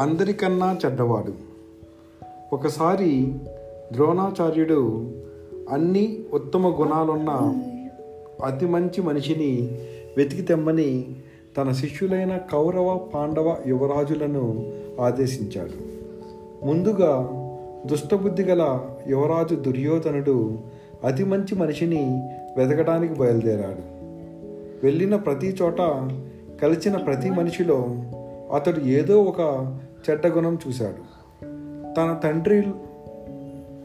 అందరికన్నా చెడ్డవాడు. ఒకసారి ద్రోణాచార్యుడు అన్ని ఉత్తమ గుణాలున్న అతి మంచి మనిషిని వెతికి తెమ్మని తన శిష్యులైన కౌరవ పాండవ యువరాజులను ఆదేశించాడు. ముందుగా దుష్టబుద్ధి గల యువరాజు దుర్యోధనుడు అతి మంచి మనిషిని వెతకడానికి బయలుదేరాడు. వెళ్ళిన ప్రతి చోట కలిసిన ప్రతి మనిషిలో అతడు ఏదో ఒక చెడ్డగుణం చూశాడు. తన తండ్రి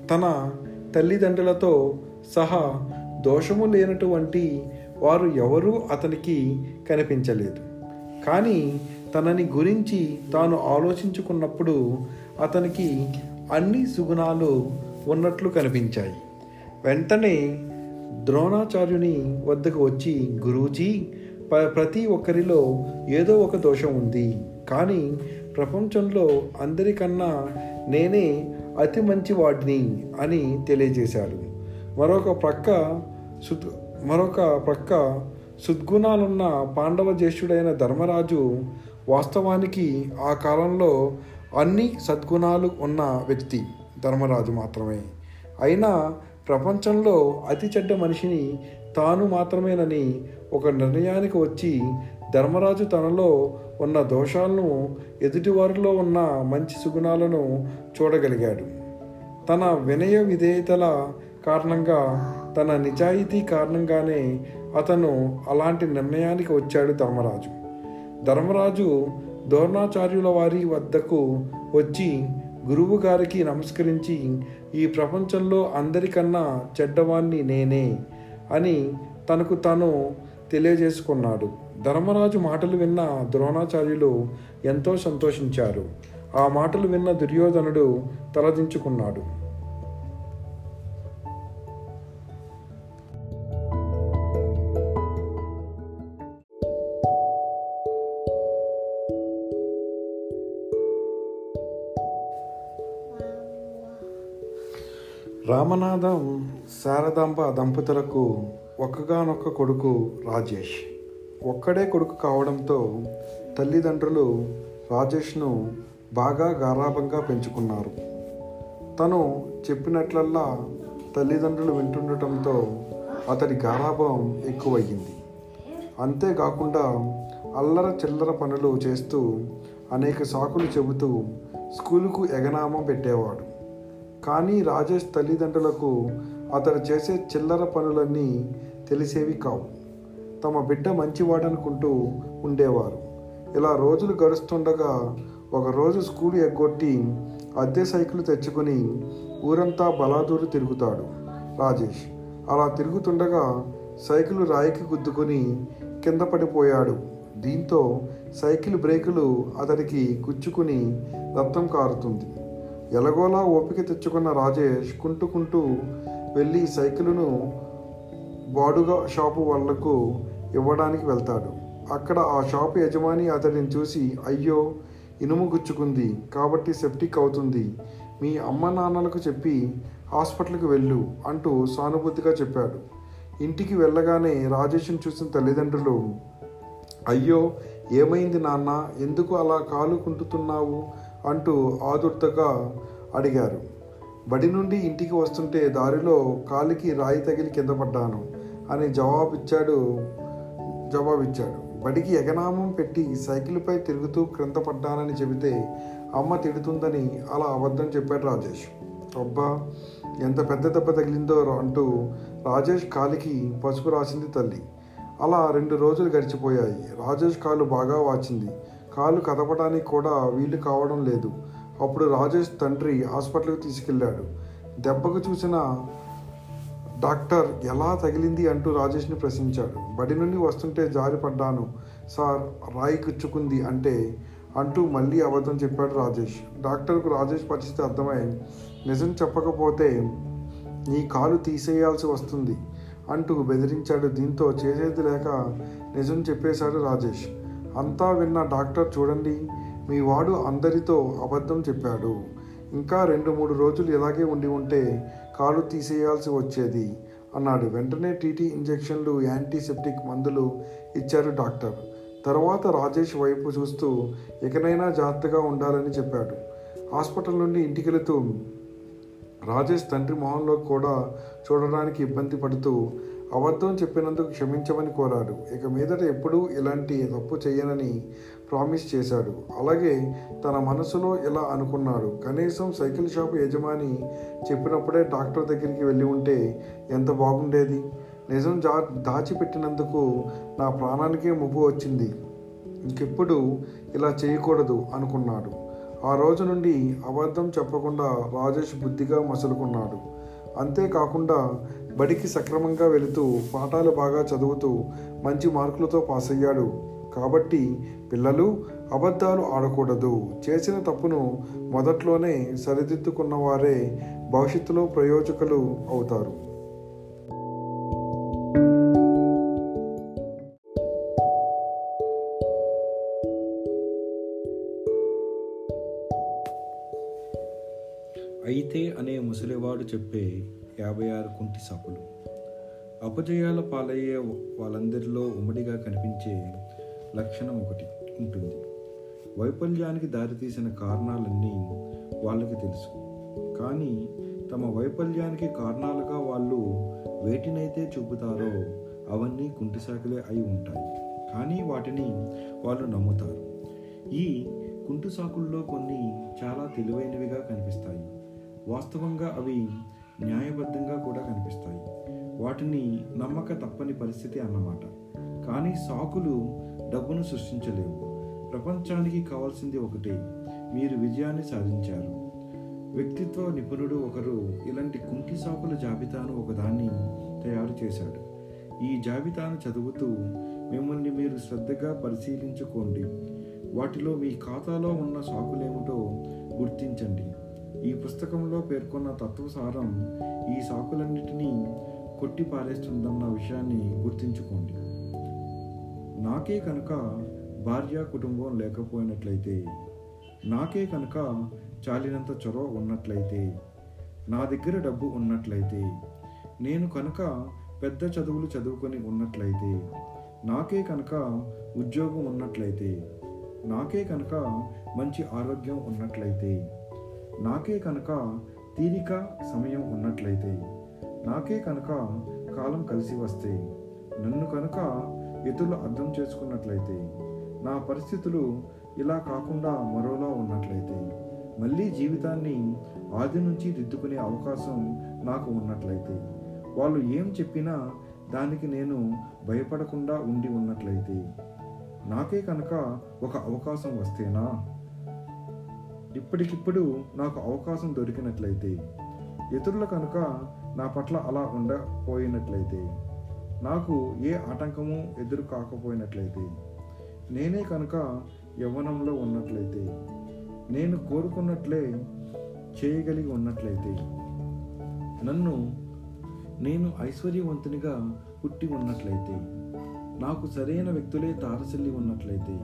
తన తల్లిదండ్రులతో సహా దోషము లేనటువంటి వారు ఎవరూ అతనికి కనిపించలేదు. కానీ తనని గురించి తాను ఆలోచించుకున్నప్పుడు అతనికి అన్ని సుగుణాలు ఉన్నట్లు కనిపించాయి. వెంటనే ద్రోణాచార్యుని వద్దకు వచ్చి గురూజీ ప ప్రతి ఒక్కరిలో ఏదో ఒక దోషం ఉంది. కానీ ప్రపంచంలో అందరికన్నా నేనే అతి మంచి వాడిని అని తెలియజేశాడు. మరొక ప్రక్క సుద్ మరొక ప్రక్క సుద్గుణాలున్న పాండవ జ్యేష్ఠుడైన ధర్మరాజు వాస్తవానికి ఆ కాలంలో అన్ని సద్గుణాలు ఉన్న వ్యక్తి ధర్మరాజు మాత్రమే. అయినా ప్రపంచంలో అతి చెడ్డ మనిషిని తాను మాత్రమేనని ఒక నిర్ణయానికి వచ్చి ధర్మరాజు తనలో ఉన్న దోషాలను ఎదుటివారిలో ఉన్న మంచి సుగుణాలను చూడగలిగాడు. తన వినయ విధేయతల కారణంగా తన నిజాయితీ కారణంగానే అతను అలాంటి నిర్ణయానికి వచ్చాడు ధర్మరాజు. ధర్మరాజు ద్రోణాచార్యుల వారి వద్దకు వచ్చి గురువు గారికి నమస్కరించి ఈ ప్రపంచంలో అందరికన్నా చెడ్డవాణ్ణి నేనే అని తనకు తాను తెలియజేసుకున్నాడు. ధర్మరాజు మాటలు విన్న ద్రోణాచార్యులు ఎంతో సంతోషించారు. ఆ మాటలు విన్న దుర్యోధనుడు తలదించుకున్నాడు. రామనాథం శారదాంబ దంపతులకు ఒక్కగానొక్క కొడుకు రాజేష్. ఒక్కడే కొడుకు కావడంతో తల్లిదండ్రులు రాజేష్ను బాగా గారాభంగా పెంచుకున్నారు. తను చెప్పినట్లల్లా తల్లిదండ్రులు వింటుండటంతో అతడి గారాభం ఎక్కువయ్యింది. అంతేకాకుండా అల్లర చిల్లర పనులు చేస్తూ అనేక సాకులు చెబుతూ స్కూలుకు ఎగనామం పెట్టేవాడు. కానీ రాజేష్ తల్లిదండ్రులకు అతడు చేసే చిల్లర పనులన్నీ తెలిసేవి కావు. తమ బిడ్డ మంచివాడనుకుంటూ ఉండేవారు. ఇలా రోజులు గడుస్తుండగా ఒకరోజు స్కూల్ ఎగ్గొట్టి అద్దె సైకిల్ తెచ్చుకొని ఊరంతా బలాదూరు తిరుగుతాడు రాజేష్. అలా తిరుగుతుండగా సైకిల్ రాయికి గుద్దుకొని కింద పడిపోయాడు. దీంతో సైకిల్ బ్రేకులు అతడికి గుచ్చుకుని రక్తం కారుతుంది. ఎలగోలా ఓపిక తెచ్చుకున్న రాజేష్ కుంటుకుంటూ వెళ్ళి సైకిలును బాడుగా షాపు వాళ్ళకు ఇవ్వడానికి వెళ్తాడు. అక్కడ ఆ షాపు యజమాని అతడిని చూసి అయ్యో ఇనుము గుచ్చుకుంది. కాబట్టి సెప్టిక్ అవుతుంది. మీ అమ్మ నాన్నలకు చెప్పి హాస్పిటల్కి వెళ్ళు అంటూ సానుభూతిగా చెప్పాడు. ఇంటికి వెళ్ళగానే రాజేష్ని చూసిన తల్లిదండ్రులు అయ్యో ఏమైంది నాన్న? ఎందుకు అలా కాలు కుంటుతున్నావు? అంటూ ఆదుర్తగా అడిగారు. బడి నుండి ఇంటికి వస్తుంటే దారిలో కాలికి రాయి తగిలి కింద పడ్డాను అని జవాబిచ్చాడు జవాబిచ్చాడు. బడికి ఎగనామం పెట్టి సైకిల్పై తిరుగుతూ క్రింద పడ్డానని చెబితే అమ్మ తిడుతుందని అలా అబద్ధం చెప్పాడు రాజేష్. అబ్బా ఎంత పెద్ద దెబ్బ తగిలిందో అంటూ రాజేష్ కాలికి పసుపు రాసింది తల్లి. అలా రెండు రోజులు గడిచిపోయాయి. రాజేష్ కాలు బాగా వాచింది. కాలు కదపడానికి కూడా వీలు కావడం లేదు. అప్పుడు రాజేష్ తండ్రి హాస్పిటల్కి తీసుకెళ్ళాడు. దెబ్బకు చూసిన డాక్టర్ ఎలా తగిలింది? అంటూ రాజేష్ని ప్రశ్నించాడు. బడి నుండి వస్తుంటే జారిపడ్డాను సార్ రాయి గుచ్చుకుంది అంటే? అంటూ మళ్ళీ అబద్ధం చెప్పాడు రాజేష్. డాక్టర్కు రాజేష్ పరిస్థితి అర్థమై నిజం చెప్పకపోతే నీ కాలు తీసేయాల్సి వస్తుంది అంటూ బెదిరించాడు. దీంతో చేసేది లేక నిజం చెప్పేశాడు రాజేష్. అంతా విన్న డాక్టర్ చూడండి మీ వాడు అందరితో అబద్ధం చెప్పాడు. ఇంకా రెండు మూడు రోజులు ఇలాగే ఉండి ఉంటే కాలు తీసేయాల్సి వచ్చేది అన్నాడు. వెంటనే టీటీ ఇంజెక్షన్లు యాంటీసెప్టిక్ మందులు ఇచ్చారు డాక్టర్. తర్వాత రాజేష్ వైపు చూస్తూ ఇకనైనా జాగ్రత్తగా ఉండాలని చెప్పాడు. హాస్పిటల్ నుండి ఇంటికి వెళుతూ రాజేష్ తండ్రి మొహంలో కూడా చూడడానికి ఇబ్బంది పడుతూ అబద్ధం చెప్పినందుకు క్షమించమని కోరాడు. ఇక మీదట ఎప్పుడూ ఇలాంటి తప్పు చేయనని ప్రామిస్ చేశాడు. అలాగే తన మనసులో ఇలా అనుకున్నాడు. కనీసం సైకిల్ షాప్ యజమాని చెప్పినప్పుడే డాక్టర్ దగ్గరికి వెళ్ళి ఉంటే ఎంత బాగుండేది? నిజం జా దాచిపెట్టినందుకు నా ప్రాణానికే ముప్పు వచ్చింది. ఇంకెప్పుడు ఇలా చేయకూడదు అనుకున్నాడు. ఆ రోజు నుండి అబద్ధం చెప్పకుండా రాజేష్ బుద్ధిగా మసులుకున్నాడు. అంతేకాకుండా బడికి సక్రమంగా వెళుతూ పాఠాలు బాగా చదువుతూ మంచి మార్కులతో పాస్ అయ్యాడు. కాబట్టి పిల్లలు అబద్ధాలు ఆడకూడదు. చేసిన తప్పును మొదట్లోనే సరిదిద్దుకున్న వారే భవిష్యత్తులో ప్రయోజకులు అవుతారు. అయితే అనే ముసలివాడు చెప్పే యాభై ఆరు కుంటి సాకులు. అపజయాల పాలయ్యే వాళ్ళందరిలో ఉమ్మడిగా కనిపించే లక్షణం ఒకటి ఉంటుంది. వైఫల్యానికి దారితీసిన కారణాలన్నీ వాళ్ళకి తెలుసు. కానీ తమ వైఫల్యానికి కారణాలుగా వాళ్ళు వేటినైతే చూపుతారో అవన్నీ కుంటిసాకులే అయి ఉంటాయి. కానీ వాటిని వాళ్ళు నమ్ముతారు. ఈ కుంటుసాకుల్లో కొన్ని చాలా తెలివైనవిగా కనిపిస్తాయి. వాస్తవంగా అవి న్యాయబద్ధంగా కూడా కనిపిస్తాయి. వాటిని నమ్మక తప్పని పరిస్థితి అన్నమాట. కానీ సాకులు డబ్బును సృష్టించలేవు. ప్రపంచానికి కావాల్సింది ఒకటే మీరు విజయాన్ని సాధించారు. వ్యక్తిత్వ నిపుణుడు ఒకరు ఇలాంటి కుంకి సాకుల జాబితాను ఒకదాన్ని తయారు చేశాడు. ఈ జాబితాను చదువుతూ మిమ్మల్ని మీరు శ్రద్ధగా పరిశీలించుకోండి. వాటిలో మీ ఖాతాలో ఉన్న సాకులేమిటో గుర్తించండి. ఈ పుస్తకంలో పేర్కొన్న తత్వసారం ఈ సాకులన్నిటినీ కొట్టి పారేస్తుందన్న విషయాన్ని గుర్తించుకోండి. నాకే కనుక భార్య కుటుంబం లేకపోయినట్లయితే నాకే కనుక చాలినంత చొరవ ఉన్నట్లయితే నా దగ్గర డబ్బు ఉన్నట్లయితే నేను కనుక పెద్ద చదువులు చదువుకొని ఉన్నట్లయితే నాకే కనుక ఉద్యోగం ఉన్నట్లయితే నాకే కనుక మంచి ఆరోగ్యం ఉన్నట్లయితే నాకే కనుక తీరిక సమయం ఉన్నట్లయితే నాకే కనుక కాలం కలిసి వస్తే నన్ను కనుక ఇతరులు అర్థం చేసుకున్నట్లయితే నా పరిస్థితులు ఇలా కాకుండా మరోలా ఉన్నట్లయితే మళ్ళీ జీవితాన్ని ఆది నుంచి దిద్దుకునే అవకాశం నాకు ఉన్నట్లయితే వాళ్ళు ఏం చెప్పినా దానికి నేను భయపడకుండా ఉండి ఉన్నట్లయితే నాకే కనుక ఒక అవకాశం వస్తేనా? ఇప్పటికిప్పుడు నాకు అవకాశం దొరికినట్లయితే ఇతరుల కనుక నా పట్ల అలా ఉండపోయినట్లయితే నాకు ఏ ఆటంకము ఎదురు కాకపోయినట్లయితే నేనే కనుక యవ్వనంలో ఉన్నట్లయితే నేను కోరుకున్నట్లే చేయగలిగి ఉన్నట్లయితే నన్ను నేను ఐశ్వర్యవంతునిగా పుట్టి ఉన్నట్లయితే నాకు సరైన వ్యక్తులే తారసిల్లి ఉన్నట్లయితే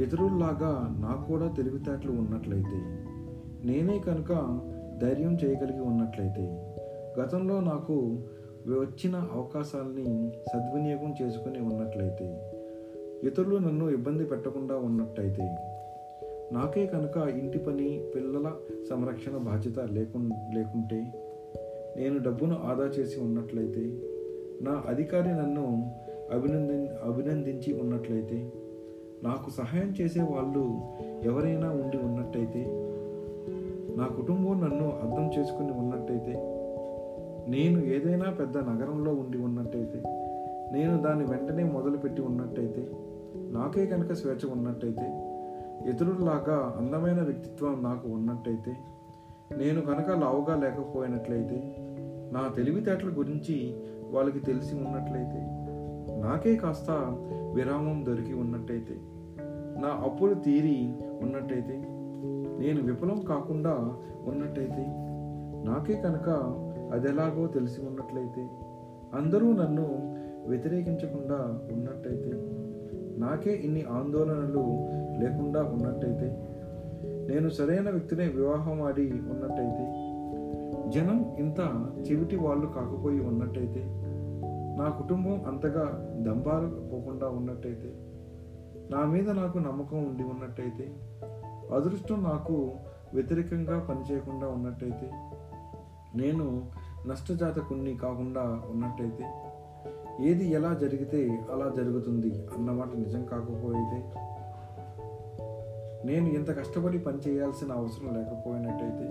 ఇతరుల్లాగా నాకు కూడా తెలివితేటలు ఉన్నట్లయితే నేనే కనుక ధైర్యం చేయగలిగి ఉన్నట్లయితే గతంలో నాకు వచ్చిన అవకాశాలని సద్వినియోగం చేసుకుని ఉన్నట్లయితే ఇతరులు నన్ను ఇబ్బంది పెట్టకుండా ఉన్నట్టయితే నాకే కనుక ఇంటి పని పిల్లల సంరక్షణ బాధ్యత లేకుం లేకుంటే నేను డబ్బును ఆదా చేసి ఉన్నట్లయితే నా అధికారి నన్ను అభినంది అభినందించి ఉన్నట్లయితే నాకు సహాయం చేసే వాళ్ళు ఎవరైనా ఉండి ఉన్నట్టయితే నా కుటుంబం నన్ను అర్థం చేసుకుని ఉన్నట్టయితే నేను ఏదైనా పెద్ద నగరంలో ఉండి ఉన్నట్టయితే నేను దాన్ని వెంటనే మొదలుపెట్టి ఉన్నట్టయితే నాకే కనుక స్వేచ్ఛ ఉన్నట్టయితే ఇతరుల్లాగా అందమైన వ్యక్తిత్వం నాకు ఉన్నట్టయితే నేను కనుక లావుగా లేకపోయినట్లయితే నా తెలివితేటల గురించి వాళ్ళకి తెలిసి ఉన్నట్లయితే నాకే కాస్త విరామం దొరికి ఉన్నట్టయితే నా అప్పులు తీరి ఉన్నట్టయితే నేను విఫలం కాకుండా ఉన్నట్టయితే నాకే కనుక అదెలాగో తెలిసి ఉన్నట్లయితే అందరూ నన్ను వ్యతిరేకించకుండా ఉన్నట్టయితే నాకే ఇన్ని ఆందోళనలు లేకుండా ఉన్నట్టయితే నేను సరైన వ్యక్తినే వివాహం ఆడి ఉన్నట్టయితే జనం ఇంత చెవిటి వాళ్ళు కాకపోయి ఉన్నట్టయితే నా కుటుంబం అంతగా దంబాలు పోకుండా ఉన్నట్టయితే నా మీద నాకు నమ్మకం ఉండి ఉన్నట్టయితే అదృష్టం నాకు వ్యతిరేకంగా పనిచేయకుండా ఉన్నట్టయితే నేను నష్టజాతకుణ్ణి కాకుండా ఉన్నట్టయితే ఏది ఎలా జరిగితే అలా జరుగుతుంది అన్నమాట నిజం కాకపోయితే నేను ఇంత కష్టపడి పని చేయాల్సిన అవసరం లేకపోయినట్టయితే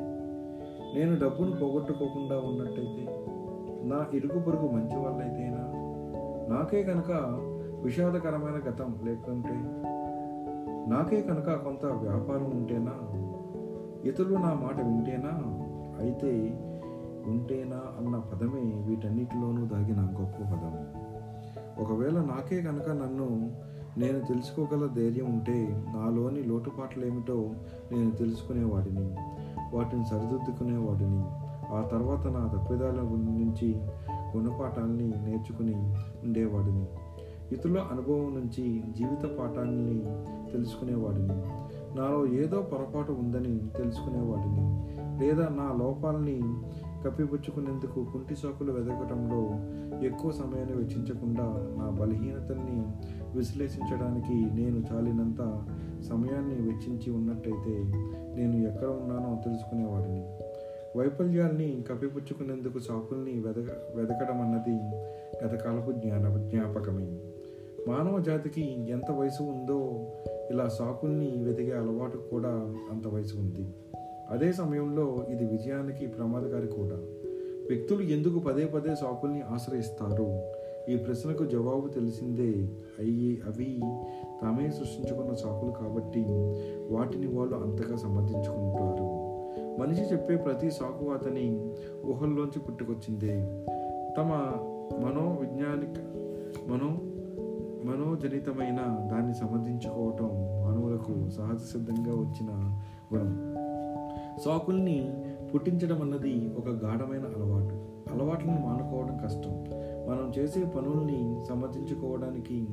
నేను డబ్బును పోగొట్టుకోకుండా ఉన్నట్టయితే నా ఇరుగు పొరుగు మంచి వాళ్ళైతే నాకే కనుక విషాదకరమైన గతం లేకుంటే నాకే కనుక కొంత వ్యాపారం ఉంటేనా ఇతరులు నా మాట వింటేనా అయితే ఉంటేనా అన్న పదమే వీటన్నిటిలోనూ దాగిన గొప్ప పదం. ఒకవేళ నాకే కనుక నన్ను నేను తెలుసుకోగల ధైర్యం ఉంటే నాలోని లోటుపాట్లు ఏమిటో నేను తెలుసుకునేవాడిని వాటిని సరిదిద్దుకునేవాడిని. ఆ తర్వాత నా తప్పిదాల గురించి గుణపాఠాన్ని నేర్చుకుని ఉండేవాడిని. ఇతరుల అనుభవం నుంచి జీవిత పాఠాన్ని తెలుసుకునేవాడిని. నాలో ఏదో పొరపాటు ఉందని తెలుసుకునేవాడిని. లేదా నా లోపాలని కప్పిపుచ్చుకునేందుకు కుంటి సాకులు వెదకటంలో ఎక్కువ సమయాన్ని వెచ్చించకుండా నా బలహీనతల్ని విశ్లేషించడానికి నేను చాలినంత సమయాన్ని వెచ్చించి ఉన్నట్టయితే నేను ఎక్కడ ఉన్నానో తెలుసుకునేవాడిని. వైఫల్యాల్ని కప్పిపుచ్చుకునేందుకు సాకుల్ని వెదక వెదకడం అన్నది గతకాలపు జ్ఞాన జ్ఞాపకమే. మానవ జాతికి ఎంత వయసు ఉందో ఇలా సాకుల్ని వెతికే అలవాటు కూడా అంత వయసు ఉంది. అదే సమయంలో ఇది విజయానికి ప్రమాదకారి కూడా. వ్యక్తులు ఎందుకు పదే పదే సాకుల్ని ఆశ్రయిస్తారు? ఈ ప్రశ్నకు జవాబు తెలిసిందే అయ్యి అవి తామే సృష్టించుకున్న సాకులు కాబట్టి వాటిని వాళ్ళు అంతగా సమర్థించుకుంటారు. మనిషి చెప్పే ప్రతి సాకు అతని ఊహల్లోంచి పుట్టుకొచ్చిందే. తమ మనోవిజ్ఞానిక మనో మనోజనితమైన దాన్ని సమర్థించుకోవటం మానవులకు సహజ సిద్ధంగా వచ్చిన గుణం. సాకుల్ని పుట్టించడం అన్నది ఒక గాఢమైన అలవాటు. అలవాట్లను మానుకోవడం కష్టం. మనం చేసే పనుల్ని సమర్థించుకోవడానికి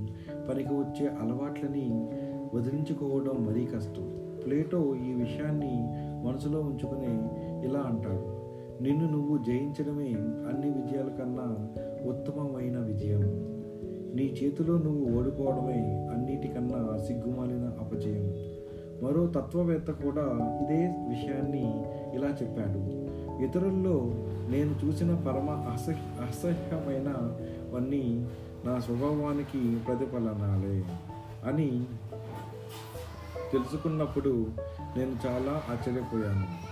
పనికి వచ్చే అలవాట్లని వదిలించుకోవడం మరీ కష్టం. ప్లేటో ఈ విషయాన్ని మనసులో ఉంచుకుని ఇలా అంటాడు నిన్ను నువ్వు జయించడమే అన్ని విజయాల కన్నా ఉత్తమమైన విజయం. నీ చేతిలో నువ్వు ఓడిపోవడమే అన్నిటికన్నా సిగ్గుమాలిన అపజయం. మరో తత్వవేత్త కూడా ఇదే విషయాన్ని ఇలా చెప్పాడు ఇతరుల్లో నేను చూసిన పరమ అసహ్య అసహ్యమైనవన్నీ నా స్వభావానికి ప్రతిఫలనాలే అని తెలుసుకున్నప్పుడు నేను చాలా ఆశ్చర్యపోయాను.